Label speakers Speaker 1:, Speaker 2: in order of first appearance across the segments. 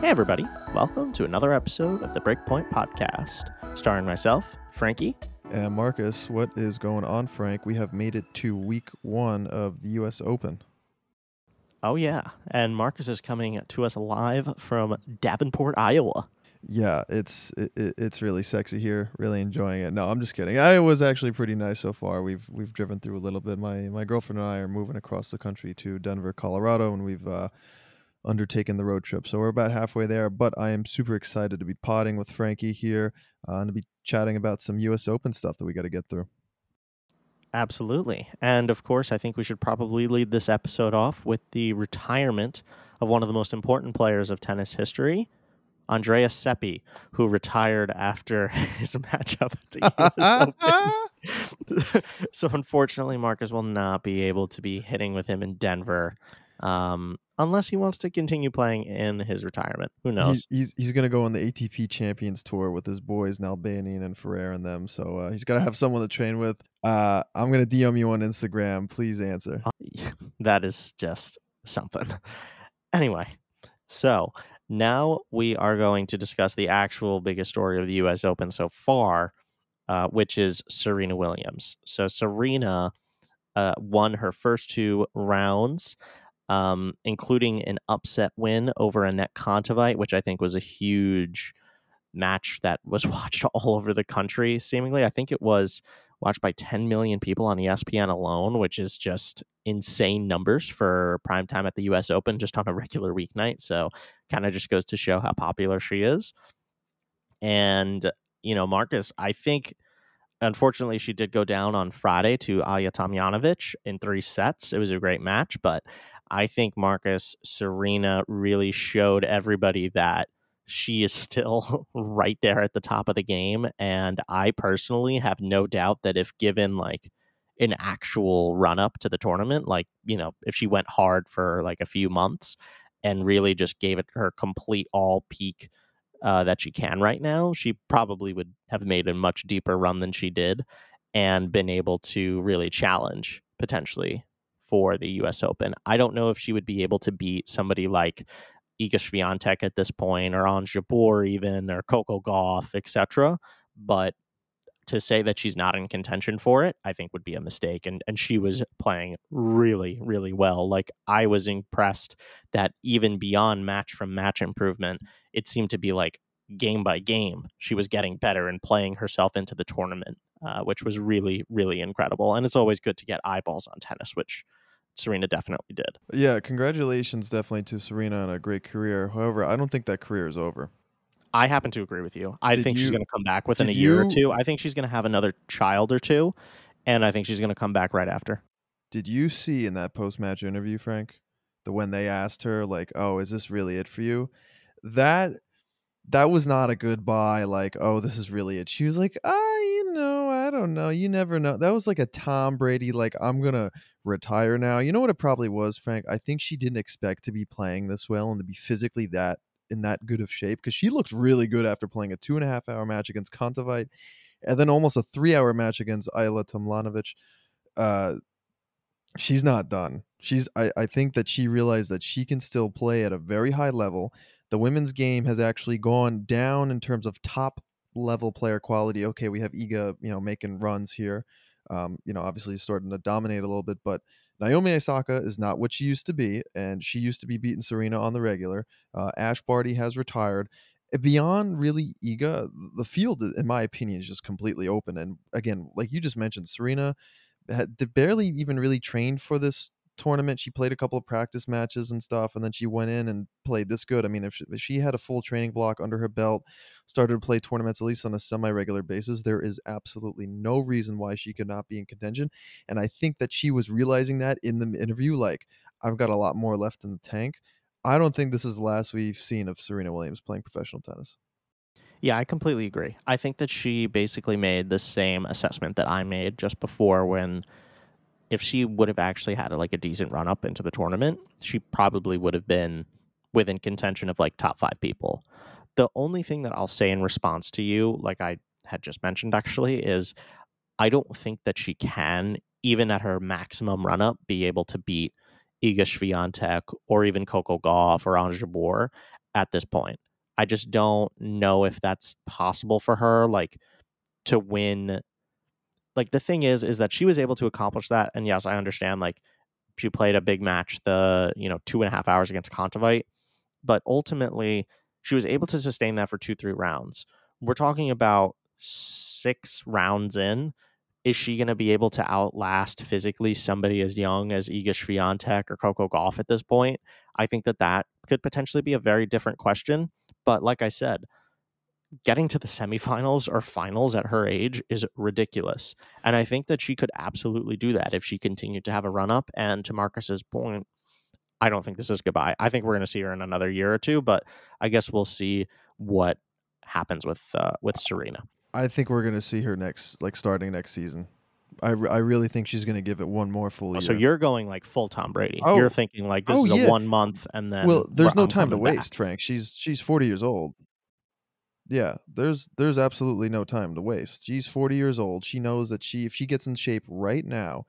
Speaker 1: Hey, everybody. Welcome to another episode of the Breakpoint Podcast, starring myself, Frankie.
Speaker 2: And Marcus, what is going on, Frank? We have made it to week one of the U.S. Open.
Speaker 1: Oh, yeah. And Marcus is coming to us live from Davenport, Iowa.
Speaker 2: Yeah, it's it, it's really sexy here. Really enjoying it. No, I'm just kidding. I was actually pretty nice so far. We've we've driven through a little bit. My my girlfriend and I are moving across the country to Denver, Colorado, and we've uh, undertaken the road trip. So we're about halfway there, but I am super excited to be potting with Frankie here uh, and to be chatting about some US Open stuff that we got to get through.
Speaker 1: Absolutely. And of course, I think we should probably lead this episode off with the retirement of one of the most important players of tennis history, Andreas Seppi, who retired after his matchup at the US Open. so unfortunately, Marcus will not be able to be hitting with him in Denver um, unless he wants to continue playing in his retirement. Who knows?
Speaker 2: He's he's, he's going to go on the ATP Champions Tour with his boys Nalbandian and Ferrer and them. So uh, he's got to have someone to train with. Uh, I'm going to DM you on Instagram. Please answer. Uh,
Speaker 1: that is just something. Anyway, so now we are going to discuss the actual biggest story of the U.S. Open so far, uh, which is Serena Williams. So Serena uh, won her first two rounds um, including an upset win over Anett Kontaveit, which I think was a huge match that was watched all over the country. Seemingly, I think it was watched by 10 million people on ESPN alone, which is just insane numbers for prime time at the U.S. Open just on a regular weeknight. So, kind of just goes to show how popular she is. And you know, Marcus, I think. Unfortunately, she did go down on Friday to Ajla Tomljanovic in three sets. It was a great match, but I think Marcus Serena really showed everybody that she is still right there at the top of the game. And I personally have no doubt that if given like an actual run up to the tournament, like, you know, if she went hard for like a few months and really just gave it her complete all peak uh, that she can right now, she probably would have made a much deeper run than she did and been able to really challenge potentially for the U.S. Open. I don't know if she would be able to beat somebody like Iga Swiatek at this point, or Jabeur even, or Coco Gauff, etc. But to say that she's not in contention for it, I think would be a mistake. And and she was playing really, really well. Like I was impressed that even beyond match from match improvement, it seemed to be like game by game, she was getting better and playing herself into the tournament, uh, which was really, really incredible. And it's always good to get eyeballs on tennis, which Serena definitely did.
Speaker 2: Yeah, congratulations definitely to Serena on a great career. However, I don't think that career is over.
Speaker 1: I happen to agree with you. I did think you, she's going to come back within a year you, or two. I think she's going to have another child or two, and I think she's going to come back right after.
Speaker 2: Did you see in that post match interview, Frank, the when they asked her like, "Oh, is this really it for you?" That that was not a goodbye. Like, "Oh, this is really it." She was like, "Ah, you know, I don't know. You never know." That was like a Tom Brady, like, "I'm gonna retire now. You know what it probably was, Frank? I think she didn't expect to be playing this well and to be physically that in that good of shape because she looked really good after playing a two and a half hour match against Kontaveit and then almost a three hour match against Ajla Tomljanovic. Uh, she's not done. She's I, I think that she realized that she can still play at a very high level. The women's game has actually gone down in terms of top level player quality. Okay, we have Iga, you know, making runs here. Um, you know, obviously starting to dominate a little bit, but Naomi Osaka is not what she used to be, and she used to be beating Serena on the regular. Uh, Ash Barty has retired. Eh, beyond really Iga, the field, in my opinion, is just completely open. And again, like you just mentioned, Serena had barely even really trained for this tournament. She played a couple of practice matches and stuff, and then she went in and played this good. I mean, if she, if she had a full training block under her belt, started to play tournaments at least on a semi-regular basis, there is absolutely no reason why she could not be in contention. And I think that she was realizing that in the interview, like I've got a lot more left in the tank. I don't think this is the last we've seen of Serena Williams playing professional tennis.
Speaker 1: Yeah, I completely agree. I think that she basically made the same assessment that I made just before when if she would have actually had a, like a decent run up into the tournament, she probably would have been within contention of like top five people. The only thing that I'll say in response to you, like I had just mentioned actually, is I don't think that she can, even at her maximum run up, be able to beat Iga Swiatek or even Coco Gauff or Jabeur at this point. I just don't know if that's possible for her, like to win. Like the thing is, is that she was able to accomplish that, and yes, I understand. Like she played a big match, the you know two and a half hours against Kontaveit, but ultimately she was able to sustain that for two, three rounds. We're talking about six rounds in. Is she going to be able to outlast physically somebody as young as Iga Swiatek or Coco Gauff at this point? I think that that could potentially be a very different question. But like I said, getting to the semifinals or finals at her age is ridiculous. And I think that she could absolutely do that if she continued to have a run up. And to Marcus's point, I don't think this is goodbye. I think we're going to see her in another year or two, but I guess we'll see what happens with uh, with Serena.
Speaker 2: I think we're gonna see her next, like starting next season. I, I really think she's gonna give it one more full
Speaker 1: oh,
Speaker 2: year.
Speaker 1: So you're going like full Tom Brady.
Speaker 2: Oh.
Speaker 1: you're thinking like this
Speaker 2: Oh,
Speaker 1: is a
Speaker 2: yeah.
Speaker 1: one month and then
Speaker 2: well, there's no
Speaker 1: I'm
Speaker 2: time to
Speaker 1: back.
Speaker 2: waste, Frank. She's she's 40 years old. Yeah, there's there's absolutely no time to waste. She's 40 years old. She knows that she if she gets in shape right now,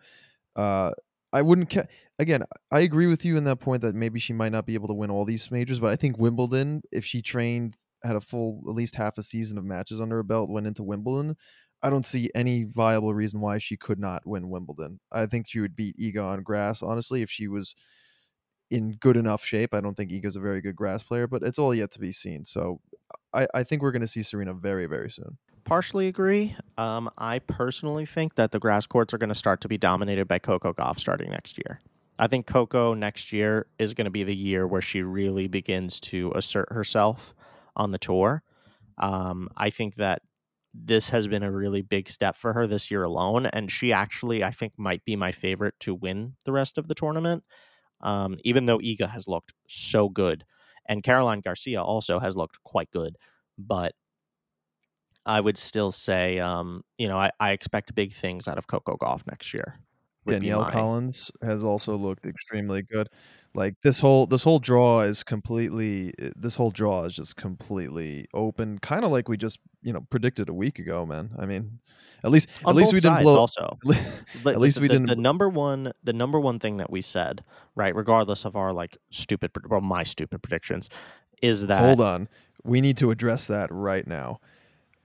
Speaker 2: uh I wouldn't ca- again, I agree with you in that point that maybe she might not be able to win all these majors, but I think Wimbledon if she trained had a full at least half a season of matches under her belt went into Wimbledon, I don't see any viable reason why she could not win Wimbledon. I think she would beat Iga on grass honestly if she was in good enough shape. I don't think Iga's a very good grass player, but it's all yet to be seen. So I, I think we're going to see Serena very, very soon.
Speaker 1: partially agree. Um, I personally think that the grass courts are going to start to be dominated by Coco Gauff starting next year. I think Coco next year is going to be the year where she really begins to assert herself on the tour. Um, I think that this has been a really big step for her this year alone, and she actually, I think, might be my favorite to win the rest of the tournament. Um, even though Iga has looked so good, and Caroline Garcia also has looked quite good, but I would still say, um, you know, I, I expect big things out of Coco Gauff next year.
Speaker 2: Danielle Collins has also looked extremely good. Like this whole this whole draw is completely eh, this whole draw is just completely open, kind of like we just you know predicted a week ago, man. I mean, at least
Speaker 1: On
Speaker 2: at least we didn't blow.
Speaker 1: Also,
Speaker 2: At least we
Speaker 1: the,
Speaker 2: didn't.
Speaker 1: The number one, the number one thing that we said, right, regardless of our like stupid, well, my stupid predictions, is that
Speaker 2: hold on, we need to address that right now.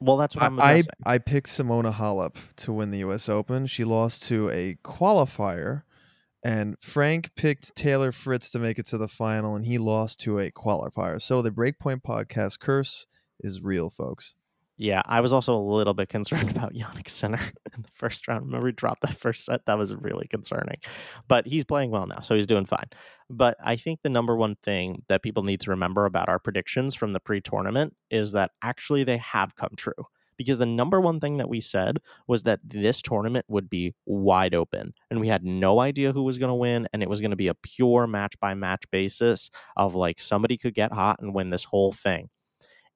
Speaker 1: Well, that's what I'm
Speaker 2: I,
Speaker 1: addressing.
Speaker 2: I I picked Simona Halep to win the U.S. Open. She lost to a qualifier, and Frank picked Taylor Fritz to make it to the final, and he lost to a qualifier. So the Breakpoint Podcast curse is real, folks.
Speaker 1: Yeah, I was also a little bit concerned about Jannik Sinner in the first round. Remember, he dropped that first set. That was really concerning. But he's playing well now, so he's doing fine. But I think the number one thing that people need to remember about our predictions from the pre tournament is that actually they have come true. Because the number one thing that we said was that this tournament would be wide open, and we had no idea who was going to win, and it was going to be a pure match by match basis of like somebody could get hot and win this whole thing.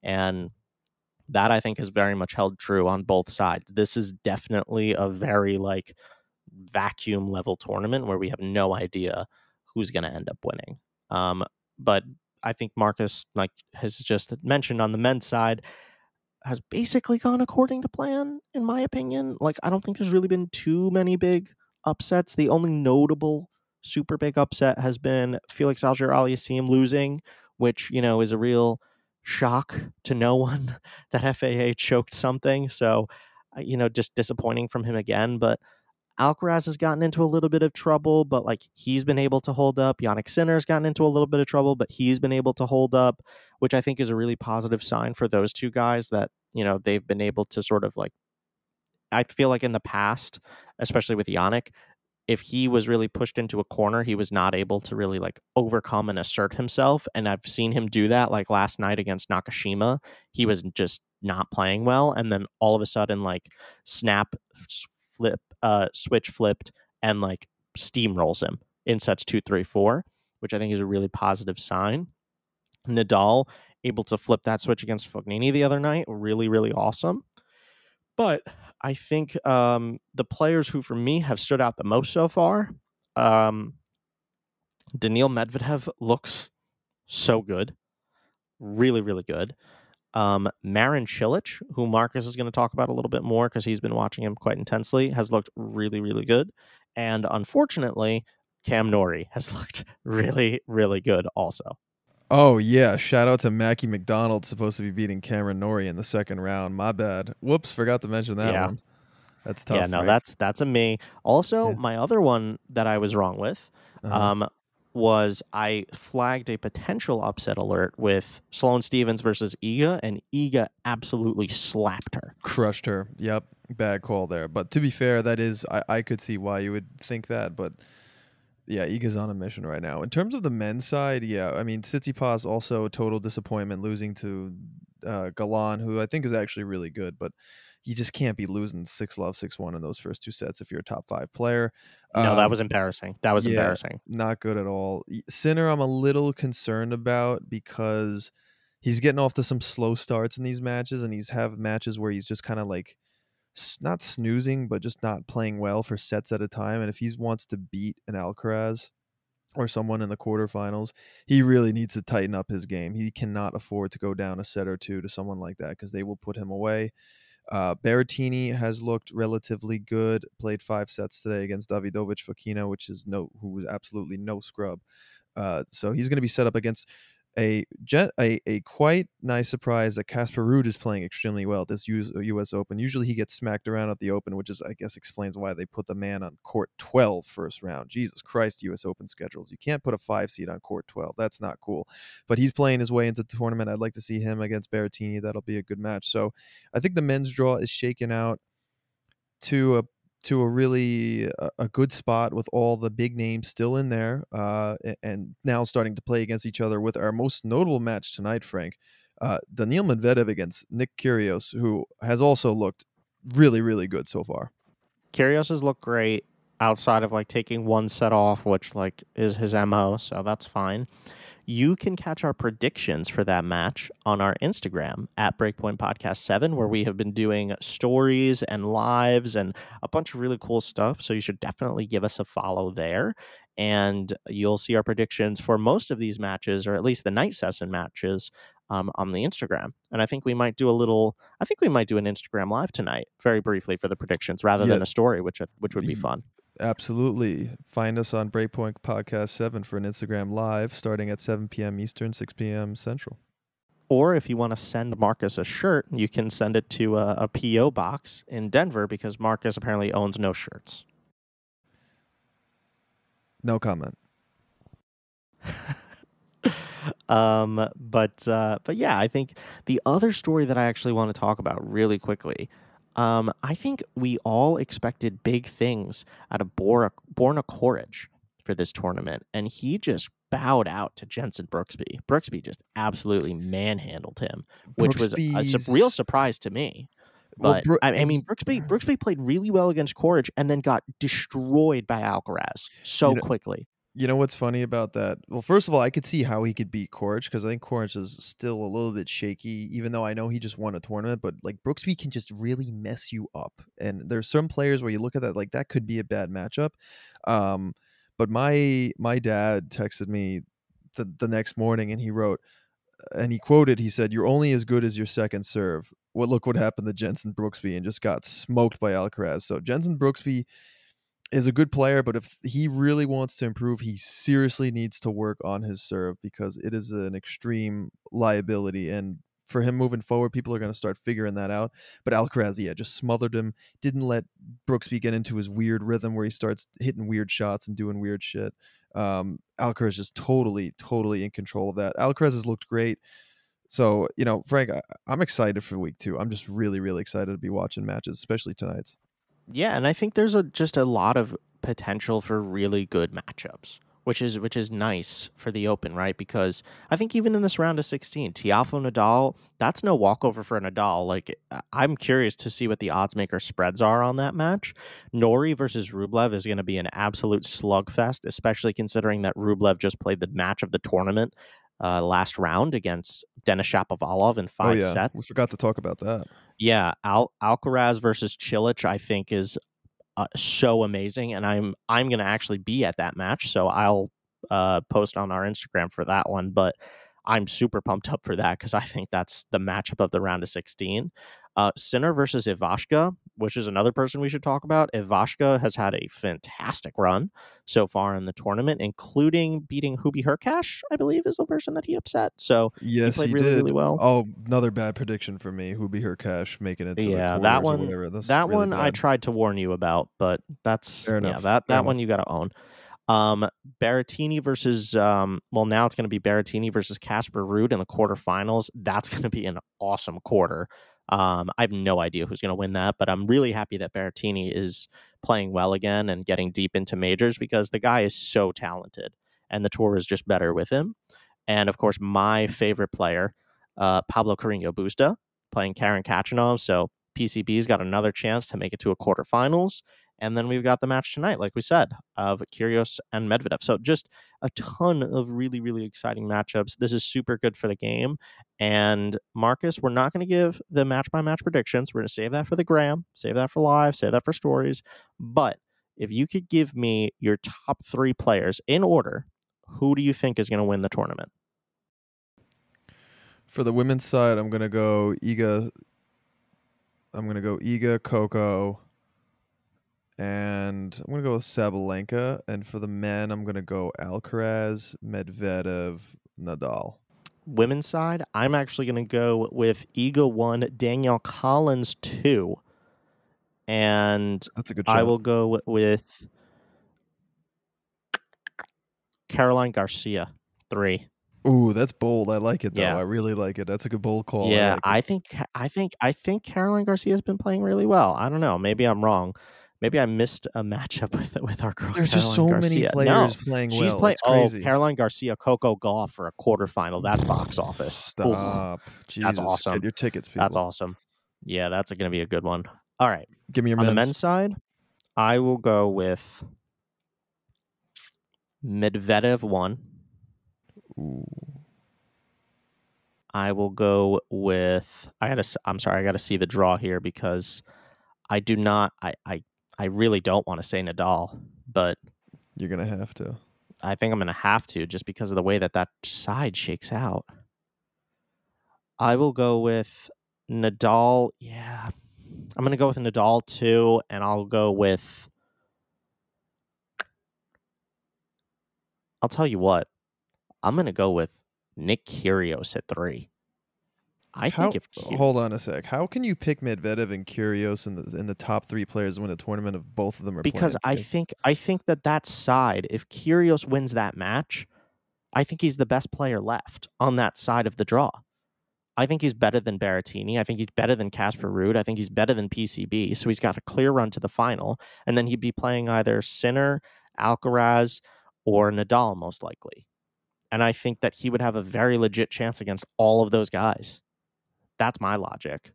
Speaker 1: And that I think has very much held true on both sides. This is definitely a very like vacuum level tournament where we have no idea who's going to end up winning. Um, but I think Marcus, like has just mentioned on the men's side, has basically gone according to plan, in my opinion. Like I don't think there's really been too many big upsets. The only notable super big upset has been Felix Auger-Aliassime losing, which you know is a real shock to no one that FAA choked something. So, uh, you know, just disappointing from him again. But Alcaraz has gotten into a little bit of trouble, but like he's been able to hold up. Jannik Sinner's gotten into a little bit of trouble, but he's been able to hold up, which I think is a really positive sign for those two guys that, you know, they've been able to sort of like, I feel like in the past, especially with Jannik, if he was really pushed into a corner, he was not able to really like overcome and assert himself. And I've seen him do that like last night against Nakashima. He was just not playing well. And then all of a sudden, like snap, flip, uh, switch flipped and like steamrolls him in sets two, three, four, which I think is a really positive sign. Nadal able to flip that switch against Fognini the other night, really, really awesome. But I think um, the players who, for me, have stood out the most so far, um, Daniil Medvedev looks so good, really, really good. Um, Marin Cilic, who Marcus is going to talk about a little bit more because he's been watching him quite intensely, has looked really, really good. And unfortunately, Cam Norrie has looked really, really good also.
Speaker 2: Oh yeah, shout out to Mackie McDonald supposed to be beating Cameron Norrie in the second round. My bad. Whoops, forgot to mention that
Speaker 1: Yeah.
Speaker 2: one. That's tough.
Speaker 1: yeah, no,
Speaker 2: Frank.
Speaker 1: that's that's a me. Also,
Speaker 2: Yeah.
Speaker 1: my other one that I was wrong with
Speaker 2: Uh-huh.
Speaker 1: um, was I flagged a potential upset alert with Sloane Stevens versus Iga, and Iga absolutely slapped her.
Speaker 2: crushed her. Yep, bad call there. But to be fair, that is I, I could see why you would think that, but yeah, Iga's on a mission right now. In terms of the men's side, yeah, I mean Tsitsipas also a total disappointment losing to uh, Galan, who I think is actually really good, but you just can't be losing six love six one in those first two sets if you're a top five player.
Speaker 1: No, that
Speaker 2: Um,
Speaker 1: was embarrassing. That was
Speaker 2: yeah.
Speaker 1: embarrassing.
Speaker 2: not good at all. Sinner, I'm a little concerned about because he's getting off to some slow starts in these matches, and he's have matches where he's just kind of like not snoozing, but just not playing well for sets at a time. And if he wants to beat an Alcaraz or someone in the quarterfinals, he really needs to tighten up his game. He cannot afford to go down a set or two to someone like that because they will put him away. Uh, Berrettini has looked relatively good. Played five sets today against Davidovich Fokina, which is no, who was absolutely no scrub. Uh, so he's going to be set up against a, gen- a a quite nice surprise that Casper Ruud is playing extremely well at this US, U.S. Uh, Open. Usually he gets smacked around at the Open, which is I guess explains why they put the man on court 12 first round. Jesus Christ, U.S. Open schedules. You can't put a five seed on court 12. That's not cool. But he's playing his way into the tournament. I'd like to see him against Berrettini. That'll be a good match. So I think the men's draw is shaken out to a to a really a, a good spot with all the big names still in there, uh, and now starting to play against each other. With our most notable match tonight, Frank, uh, Daniil Medvedev against Nick Kyrgios, who has also looked really really good so far.
Speaker 1: Kyrgios has looked great outside of like taking one set off, which like is his mo, so that's fine. You can catch our predictions for that match on our Instagram at Breakpoint Podcast 7, where we have been doing stories and lives and a bunch of really cool stuff. So you should definitely give us a follow there. And you'll see our predictions for most of these matches, or at least the night session matches, um, on the Instagram. And I think we might do a little, I think we might do an Instagram live tonight, very briefly for the predictions rather
Speaker 2: Yeah.
Speaker 1: than a story, which, which would be fun.
Speaker 2: Absolutely. Find us on Breakpoint Podcast 7 for an Instagram live starting at 7 p.m. Eastern, 6 p.m. Central.
Speaker 1: Or if you want to send Marcus a shirt, you can send it to a, a PO box in Denver because Marcus apparently owns no shirts.
Speaker 2: No comment.
Speaker 1: um, but uh, but yeah, I think the other story that I actually want to talk about really quickly. Um, I think we all expected big things out of Bora, Borna Coric for this tournament, and he just bowed out to Jenson Brooksby. Brooksby just absolutely manhandled him, which was a su- real surprise to me.
Speaker 2: Well,
Speaker 1: But
Speaker 2: Bro-
Speaker 1: I, I mean, Brooksby Brooksby played really well against Coric, and then got destroyed by Alcaraz so
Speaker 2: You know-
Speaker 1: quickly.
Speaker 2: You know what's funny about that? Well, first of all, I could see how he could beat Coric because I think Coric is still a little bit shaky, even though I know he just won a tournament. But like Brooksby can just really mess you up, and there's some players where you look at that like that could be a bad matchup. Um, but my my dad texted me the the next morning, and he wrote, and he quoted, he said, "You're only as good as your second serve." What look what happened to Jenson Brooksby and just got smoked by Alcaraz. So Jenson Brooksby is a good player, but if he really wants to improve, he seriously needs to work on his serve because it is an extreme liability. And for him moving forward, people are going to start figuring that out. But Alcaraz, yeah, just smothered him, didn't let Brooksby get into his weird rhythm where he starts hitting weird shots and doing weird shit. Um, Alcaraz just totally, totally in control of that. Alcaraz has looked great. So, you know, Frank, I, I'm excited for week two. I'm just really, really excited to be watching matches, especially tonight's.
Speaker 1: Yeah, and I think there's a just a lot of potential for really good matchups, which is which is nice for the Open, right? Because I think even in this round of 16, Tiafoe Nadal, that's no walkover for Nadal. Like I'm curious to see what the odds maker spreads are on that match. Norrie versus Rublev is going to be an absolute slugfest, especially considering that Rublev just played the match of the tournament uh, last round against Denis Shapovalov in five
Speaker 2: oh, yeah.
Speaker 1: sets.
Speaker 2: We forgot to talk about that.
Speaker 1: Yeah, Al- Alcaraz versus Cilic, I think is uh, so amazing, and I'm I'm gonna actually be at that match, so I'll uh, post on our Instagram for that one. But I'm super pumped up for that because I think that's the matchup of the round of 16. Uh, Sinner versus Ivashka, which is another person we should talk about. Ivashka has had a fantastic run so far in the tournament, including beating Hubi Hurkacz, I believe, is the person that he upset. So
Speaker 2: Yes,
Speaker 1: played
Speaker 2: he
Speaker 1: really,
Speaker 2: did.
Speaker 1: really well.
Speaker 2: Oh, another bad prediction for me. Hubi Hurkacz making it to
Speaker 1: yeah,
Speaker 2: the
Speaker 1: that one.
Speaker 2: whatever.
Speaker 1: That
Speaker 2: really
Speaker 1: one I tried to warn you about, but that's
Speaker 2: Fair
Speaker 1: yeah,
Speaker 2: enough,
Speaker 1: that
Speaker 2: fair
Speaker 1: that one you got to own. Um, Berrettini versus um, well, now it's going to be Berrettini versus Casper Ruud in the quarterfinals. That's going to be an awesome quarter. Um, I have no idea who's going to win that, but I'm really happy that Berrettini is playing well again and getting deep into majors because the guy is so talented, and the tour is just better with him. And of course, my favorite player, uh, Pablo Carreño Busta, playing Karen Khachanov. So PCB's got another chance to make it to a quarterfinals. And then we've got the match tonight, like we said, of Kyrgios and Medvedev. So just a ton of really, really exciting matchups. This is super good for the game. And Marcus, we're not going to give the match by match predictions. We're going to save that for the gram, save that for live, save that for stories. But if you could give me your top three players in order, who do you think is going to win the tournament?
Speaker 2: For the women's side, I'm gonna go Iga. I'm gonna go Iga, Coco, and I'm gonna go with Sabalenka. And for the men, I'm gonna go Alcaraz, Medvedev, Nadal.
Speaker 1: Women's side, I'm actually going to go with Iga 1, Danielle Collins 2. And
Speaker 2: That's a good.
Speaker 1: I will go with Caroline Garcia three.
Speaker 2: Ooh, that's bold. I like it though.
Speaker 1: Yeah.
Speaker 2: I really like it. That's a good bold call.
Speaker 1: yeah,
Speaker 2: I, like.
Speaker 1: I think I think I think Caroline Garcia has been playing really well. I don't know. Maybe I'm wrong. Maybe I missed a matchup with with our girl.
Speaker 2: There's just so
Speaker 1: Caroline
Speaker 2: many players
Speaker 1: No,
Speaker 2: playing
Speaker 1: she's
Speaker 2: well.
Speaker 1: playing. Oh. Caroline Garcia, Coco Gauff for a quarterfinal. That's box office.
Speaker 2: Stop. Jesus.
Speaker 1: awesome.
Speaker 2: Get your tickets, people.
Speaker 1: that's awesome. Yeah, that's going to be a good one. All right.
Speaker 2: Give me your
Speaker 1: On the
Speaker 2: men's.
Speaker 1: men's side, I will go with Medvedev one.
Speaker 2: Ooh.
Speaker 1: I will go with I gotta I'm sorry, I gotta see the draw here because I do not I I, I really don't want to say Nadal, but
Speaker 2: You're gonna have to.
Speaker 1: I think I'm gonna have to just because of the way that that side shakes out. I will go with Nadal. Yeah, I'm gonna go with Nadal too, and I'll go with. I'll tell you what, I'm gonna go with Nick Kyrgios at three. I
Speaker 2: How,
Speaker 1: think if Kyr-
Speaker 2: hold on a sec. How can you pick Medvedev and Kyrgios in the in the top three players to win a tournament if both of them are
Speaker 1: because I
Speaker 2: playing? Jake?
Speaker 1: think I think that that side, if Kyrgios wins that match, I think he's the best player left on that side of the draw. I think he's better than Berrettini. I think he's better than Casper Ruud. I think he's better than PCB. So he's got a clear run to the final, and then he'd be playing either Sinner, Alcaraz, or Nadal most likely. And I think that he would have a very legit chance against all of those guys. That's my logic.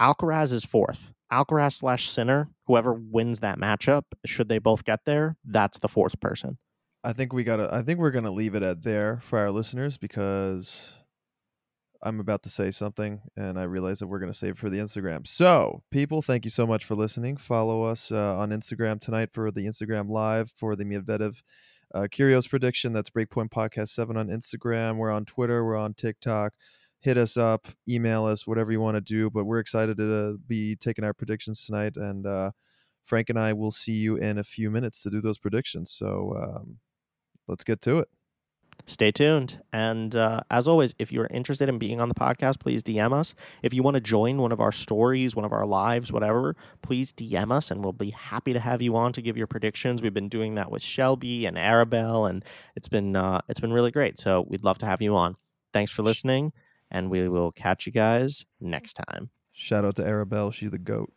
Speaker 1: Alcaraz is fourth. Alcaraz slash Sinner, whoever wins that matchup, should they both get there, that's the fourth person.
Speaker 2: I think we gotta. I think we're gonna leave it at there for our listeners because I'm about to say something and I realize that we're gonna save it for the Instagram. So, people, thank you so much for listening. Follow us uh, on Instagram tonight for the Instagram live for the Medvedev uh, Kyrgios prediction. That's Breakpoint Podcast Seven on Instagram. We're on Twitter. We're on TikTok. Hit us up, email us, whatever you want to do. But we're excited to be taking our predictions tonight, and uh, Frank and I will see you in a few minutes to do those predictions. So. Um, let's get to it.
Speaker 1: Stay tuned. And uh, as always, if you're interested in being on the podcast, please DM us. If you want to join one of our stories, one of our lives, whatever, please DM us and we'll be happy to have you on to give your predictions. We've been doing that with Shelby and Arabelle, and it's been uh, it's been really great. So we'd love to have you on. Thanks for listening, and we will catch you guys next time.
Speaker 2: Shout out to Arabelle. She's the goat.